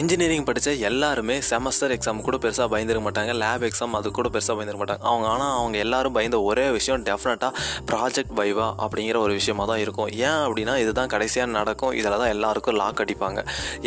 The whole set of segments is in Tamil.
இன்ஜினியரிங் படித்த எல்லாருமே செமஸ்டர் எக்ஸாம் கூட பெருசாக பயந்துருக்க மாட்டாங்க. லேப் எக்ஸாம் அது கூட பெருசாக பயந்துருக்க மாட்டாங்க. அவங்க ஆனால் அவங்க எல்லாரும் பயந்த ஒரே விஷயம் டெஃபினட்டாக ப்ராஜெக்ட் வைவா அப்படிங்கிற ஒரு விஷயமாக தான் இருக்கும். ஏன் அப்படின்னா இதுதான் கடைசியாக நடக்கும். இதில் தான் எல்லாருக்கும் லாக் அடிப்பாங்க.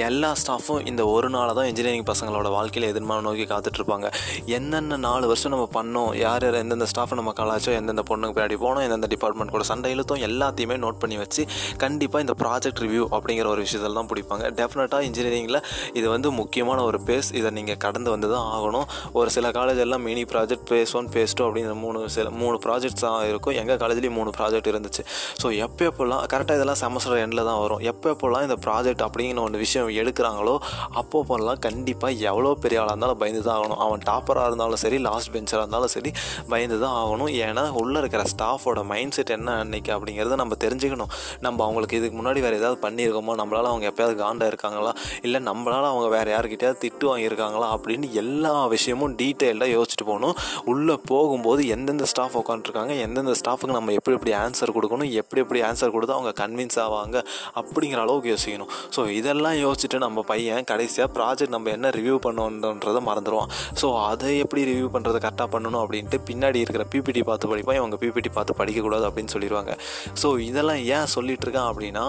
எல்லா ஸ்டாஃபும் இந்த ஒரு நாளாக தான் இன்ஜினியரிங் பசங்களோட வாழ்க்கையில் எதிர்மான நோக்கி காத்துட்ருப்பாங்க என்னென்ன நாலு வருஷம் நம்ம பண்ணோம் யார் யார் எந்தெந்த ஸ்டாஃப் நம்ம கலாச்சோ எந்தெந்த பொண்ணுக்கு பின்னாடி போனோம் எந்தெந்த டிபார்ட்மெண்ட் கூட சண்டை இழுத்தோம் எல்லாத்தையுமே நோட் பண்ணி வச்சு கண்டிப்பாக இந்த ப்ராஜெக்ட் ரிவ்யூ அப்படிங்கிற ஒரு விஷயத்தில் தான் பிடிப்பாங்க டெஃபினட்டாக இன்ஜினியரிங்கில் இது வந்து முக்கியமான ஒரு பேஸ் இதை நீங்கள் கடந்து வந்து தான் ஆகணும். ஒரு சில காலேஜ் எல்லாம் mini project phase one phase two அப்படிங்கிற மூணு சில மூணு ப்ராஜெக்ட்ஸ் தான் இருக்கும். எங்கள் காலேஜ்லேயும் மூணு ப்ராஜெக்ட் இருந்துச்சு. ஸோ எப்போ எப்போல்லாம் கரெக்டாக இதெல்லாம் செமஸ்டர் எண்டில் தான் வரும். எப்போ எப்போல்லாம் இந்த ப்ராஜெக்ட் அப்படிங்கிற ஒரு விஷயம் எடுக்கிறாங்களோ அப்போ போலாம் கண்டிப்பாக எவ்வளோ பெரிய ஆளாக இருந்தாலும் பயந்து தான் ஆகணும். அவன் டாப்பராக இருந்தாலும் சரி லாஸ்ட் பெஞ்சராக இருந்தாலும் சரி பயந்து தான் ஆகணும். ஏன்னா உள்ளே இருக்கிற ஸ்டாஃபோட மைண்ட் செட் என்ன அன்னைக்கு அப்படிங்கிறத நம்ம தெரிஞ்சுக்கணும். நம்ம அவங்களுக்கு இதுக்கு முன்னாடி வேறு ஏதாவது பண்ணியிருக்கோமோ நம்மளால் அவங்க எப்போயாவது காண்டாக இருக்காங்களா? இல்லை நம்மளால் அவங்க வேறு யாருக்கிட்டையாவது திட்டு வாங்கியிருக்காங்களா அப்படின்னு எல்லா விஷயமும் டீட்டெயில்டாக யோசிச்சுட்டு போகணும். உள்ளே போகும்போது எந்தெந்த ஸ்டாஃப் உட்காந்துருக்காங்க எந்தெந்த ஸ்டாஃபுக்கு நம்ம எப்படி எப்படி ஆன்சர் கொடுக்கணும் எப்படி எப்படி ஆன்சர் கொடுத்தா அவங்க கன்வின்ஸ் ஆவாங்க அப்படிங்கிற அளவுக்கு யோசிக்கணும். ஸோ இதெல்லாம் யோசிச்சுட்டு நம்ம பையன் கடைசியாக ப்ராஜெக்ட் நம்ம என்ன ரிவ்யூ பண்ணணுன்றதை மறந்துடுவான் ஸோ அதை எப்படி ரிவ்யூ பண்ணுறது கரெக்டாக பண்ணணும் அப்படின்ட்டு பின்னாடி இருக்கிற பிபிடி பார்த்து படிப்பான். இவங்க பிபிடி பார்த்து படிக்கக்கூடாது அப்படின்னு சொல்லிடுவாங்க. ஸோ இதெல்லாம் ஏன் சொல்லிகிட்டு இருக்கான் அப்படின்னா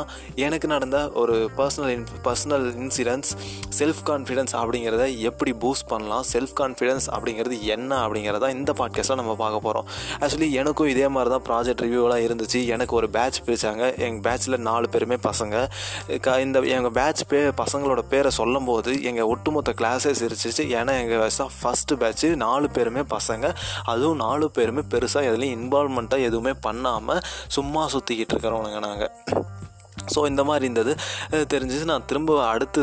எனக்கு நடந்த ஒரு personal in personal incidents self confidence அப்படிங்கிறத எப்படி பூஸ்ட் பண்ணலாம்? செல்ஃப் கான்ஃபிடென்ஸ் அப்படிங்கிறது என்ன அப்படிங்கிறத இந்த பாட்காஸ்ட்டில் நம்ம பார்க்க போகிறோம் ஆக்சுவலி எனக்கும் இதே மாதிரி தான் ப்ராஜெக்ட் ரிவ்யூலாம் இருந்துச்சு. எனக்கு ஒரு பேட்ச் பிரித்தாங்க எங்கள் பேட்ச்சில் நாலு பேருமே பசங்க. க இந்த எங்கள் பேட்ச் பே பசங்களோட பேரை சொல்லும் போது எங்கள் ஒட்டுமொத்த கிளாஸே சிரிச்சிச்சு ஏன்னா எங்கள் ஃபஸ்ட்டு பேட்ச்சு நாலு பேருமே பசங்க. அதுவும் நாலு பேருமே பெருசாக எதுலேயும் இன்வால்மெண்ட்டாக எதுவுமே பண்ணாமல் சும்மா சுற்றிக்கிட்டு இருக்கிறவனுங்க நாங்கள் ஸோ இந்த மாதிரி இருந்தது. தெரிஞ்சிச்சு நான் திரும்ப அடுத்து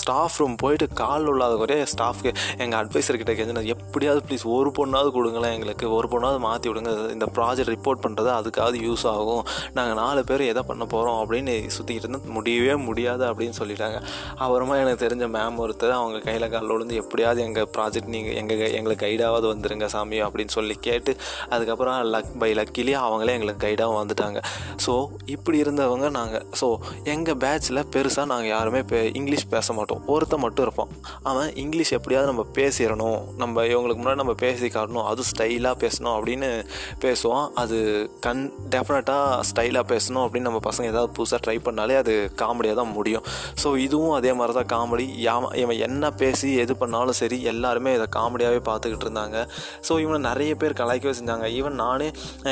ஸ்டாஃப் ரூம் போயிட்டு கால் உள்ளாத குறைய ஸ்டாஃப்க்கு எங்கள் அட்வைசர் கிட்ட கேட்டு எப்படியாவது ப்ளீஸ் ஒரு பொண்ணாவது கொடுங்களேன் எங்களுக்கு ஒரு பொண்ணாவது மாற்றி விடுங்க. இந்த ப்ராஜெக்ட் ரிப்போர்ட் பண்ணுறது அதுக்காவது யூஸ் ஆகும். நாங்கள் நாலு பேர் எதை பண்ண போகிறோம் அப்படின்னு சுற்றிக்கிட்டு இருந்தால் முடியவே முடியாது அப்படின்னு சொல்லிட்டாங்க. அப்புறமா எனக்கு தெரிஞ்ச மேம் ஒருத்தர் அவங்க கையில் காலில் விழுந்து எப்படியாவது எங்கள் ப்ராஜெக்ட் நீங்கள் எங்கள் எங்களுக்கு கைடாவது வந்துருங்க சாமி அப்படின்னு சொல்லி கேட்டு அதுக்கப்புறம் லக் பை லக்கிலேயே அவங்களே எங்களுக்கு கைடாகவும் வந்துட்டாங்க. ஸோ இப்படி இருந்தவங்க நாங்கள் ஸோ எங்கள் பேட்ச்சில் பெருசாக நாங்கள் யாருமே பே இங்கிலீஷ் பேச மாட்டோம். ஒருத்தன் மட்டும் இருப்பான். அவன் இங்கிலீஷ் எப்படியாவது நம்ம பேசிடணும். நம்ம இவங்களுக்கு முன்னாடி நம்ம பேசி காட்டணும். அது ஸ்டைலாக பேசணும் அப்படின்னு பேசுவான். அது கண் டெஃபினட்டாக ஸ்டைலாக பேசணும் அப்படின்னு நம்ம பசங்க ஏதாவது புதுசாக ட்ரை பண்ணாலே அது காமெடியாக தான் முடியும். ஸோ இதுவும் அதே மாதிரி தான் காமெடி யாம இவன் என்ன பேசி எது பண்ணாலும் சரி எல்லாருமே இதை காமெடியாகவே பார்த்துக்கிட்டு இருந்தாங்க. ஸோ இவனை நிறைய பேர் கலாய்க்கவே செஞ்சாங்க. ஈவன் நானே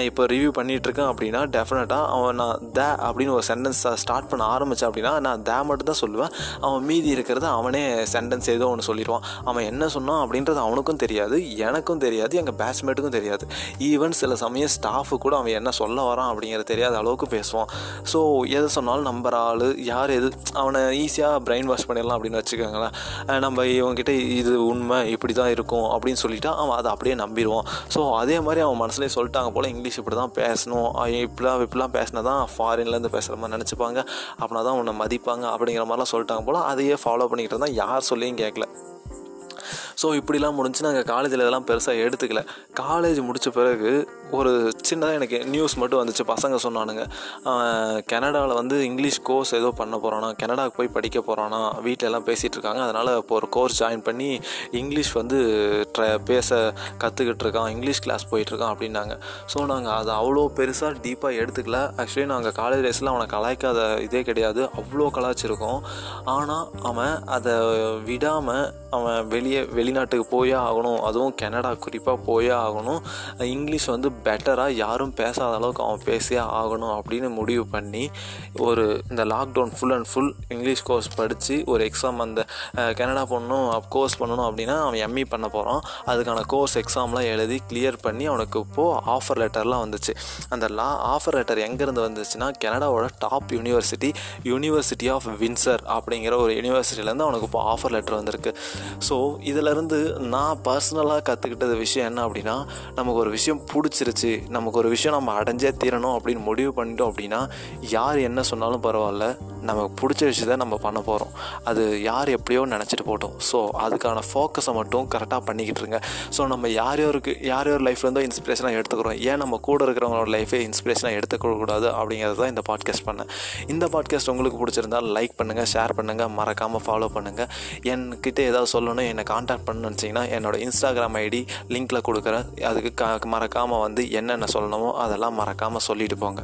இப்போ ரிவ்யூ பண்ணிகிட்ருக்கேன் அப்படின்னா டெஃபினட்டாக அவன் நான் த அப்படின்னு ஒரு சென்டென்ஸ் ஸ்டார்ட் பண்ண ஆரம்பித்தேன் அப்படின்னா நான் தே மட்டும் தான் சொல்லுவேன். அவன் மீதி இருக்கிறத அவனே சென்டென்ஸ் ஏதோ ஒன்று சொல்லிடுவான். அவன் என்ன சொன்னான் அப்படின்றது அவனுக்கும் தெரியாது எனக்கும் தெரியாது எங்கள் பேட்ச்மேட்டுக்கும் தெரியாது. ஈவன் சில சமயம் ஸ்டாஃபு கூட அவன் என்ன சொல்ல வரான் அப்படிங்கிறது தெரியாத அளவுக்கு பேசுவான். ஸோ எது சொன்னாலும் நம்புற ஆள் யார் எது அவனை ஈஸியாக பிரெயின் வாஷ் பண்ணிடலாம் அப்படின்னு வச்சுக்கோங்களேன். நம்ம இவன்கிட்ட இது உண்மை இப்படி தான் இருக்கும் அப்படின்னு சொல்லிட்டு அவன் அதை அப்படியே நம்பிடுவான். ஸோ அதே மாதிரி அவன் மனசுலேயே சொல்லிட்டாங்க போல் இங்கிலீஷ் இப்படி தான் பேசணும் இப்படிலாம் இப்படிலாம் பேசினா தான் ஃபாரின்லேருந்து பேசுகிற மாதிரி நினச்சிப்பாங்க. அப்படின்னா தான் உன்னை மதிப்பாங்க அப்படிங்கிற மாதிரிலாம் சொல்லிட்டாங்க போல் அதையே ஃபாலோ பண்ணிக்கிட்டு இருந்தால் யார் சொல்லியும் கேட்கல ஸோ இப்படிலாம் முடிஞ்சு நாங்கள் காலேஜில் இதெல்லாம் பெருசாக எடுத்துக்கல. காலேஜ் முடித்த பிறகு ஒரு சின்னதாக எனக்கு நியூஸ் மட்டும் வந்துச்சு. பசங்க சொன்னானுங்க. கனடாவில் வந்து இங்கிலீஷ் கோர்ஸ் ஏதோ பண்ண போகிறானா கனடாவுக்கு போய் படிக்க போகிறானா வீட்டிலலாம் எல்லாம் பேசிகிட்டு இருக்காங்க. அதனால் இப்போ ஒரு கோர்ஸ் ஜாயின் பண்ணி இங்கிலீஷ் வந்து ட்ர பேச கற்றுக்கிட்டு இருக்கான். இங்கிலீஷ் கிளாஸ் போயிட்டுருக்கான் அப்படின்னாங்க. ஸோ நாங்கள் அதை அவ்வளோ பெருசாக டீப்பாக எடுத்துக்கல. ஆக்சுவலி நாங்கள் காலேஜ் டேஸில் அவனை கலாய்க்காத இதே கிடையாது. அவ்வளோ கலாய்ச்சிருக்கோம். ஆனால் அவன் அதை விடாமல் அவன் வெளியே வெளிநாட்டுக்கு போயே ஆகணும். அதுவும் கனடா குறிப்பாக போயே ஆகணும். இங்கிலீஷ் வந்து பெட்டராக யாரும் பேசாத அளவுக்கு அவன் பேசியே ஆகணும் அப்படின்னு முடிவு பண்ணி ஒரு இந்த lockdown full and full English course படித்து ஒரு எக்ஸாம் அந்த கனடா போடணும் கோர்ஸ் பண்ணணும் அப்படின்னா அவன் எம்இ பண்ண போகிறான் அதுக்கான கோர்ஸ் எக்ஸாம்லாம் எழுதி கிளியர் பண்ணி அவனுக்கு இப்போது ஆஃபர் லெட்டர்லாம் வந்துச்சு. அந்த லா ஆஃபர் லெட்டர் எங்கேருந்து வந்துச்சுன்னா கனடாவோட top university university of Windsor அப்படிங்கிற ஒரு யூனிவர்சிட்டியிலேருந்து அவனுக்கு இப்போ ஆஃபர் லெட்டர் வந்திருக்கு. ஸோ இதிலேருந்து நான் பர்சனலாக கற்றுக்கிட்டது விஷயம் என்ன அப்படின்னா நமக்கு ஒரு விஷயம் பிடிச்சிருக்கு. பிடிச்சிருச்சு நமக்கு ஒரு விஷயம் நம்ம அடைஞ்சே தீரணும் அப்படின்னு முடிவு பண்ணிட்டோம் அப்படின்னா யார் என்ன சொன்னாலும் பரவாயில்ல. நமக்கு பிடிச்ச விஷயத்த நம்ம பண்ண போகிறோம் அது யார் எப்படியோ நினச்சிட்டு போட்டோம். ஸோ அதுக்கான ஃபோக்கஸை மட்டும் கரெக்டாக பண்ணிக்கிட்டு இருங்க. ஸோ நம்ம யார் யாருக்கு யார் யார் லைஃப்லேருந்தோ இன்ஸ்பிரேஷனாக எடுத்துக்கிறோம். ஏன் நம்ம கூட இருக்கிறவங்களோட லைஃபே இன்ஸ்பிரேஷனாக எடுத்துக்கூடாது அப்படிங்கிறது தான் இந்த பாட்காஸ்ட் பண்ணேன். இந்த பாட்காஸ்ட் உங்களுக்கு பிடிச்சிருந்தால் லைக் பண்ணுங்கள் ஷேர் பண்ணுங்கள் மறக்காமல் ஃபாலோ பண்ணுங்கள் என்கிட்ட ஏதாவது சொல்லணும் என்னை காண்டாக்ட் பண்ணணும்னு நினச்சிங்கன்னா என்னோடய இன்ஸ்டாகிராம் ஐடி லிங்க்கில் கொடுக்குறேன். அதுக்கு க மறக்காமல் வந்து என்னென்ன சொல்லணுமோ அதெல்லாம் மறக்காமல் சொல்லிட்டு போங்க.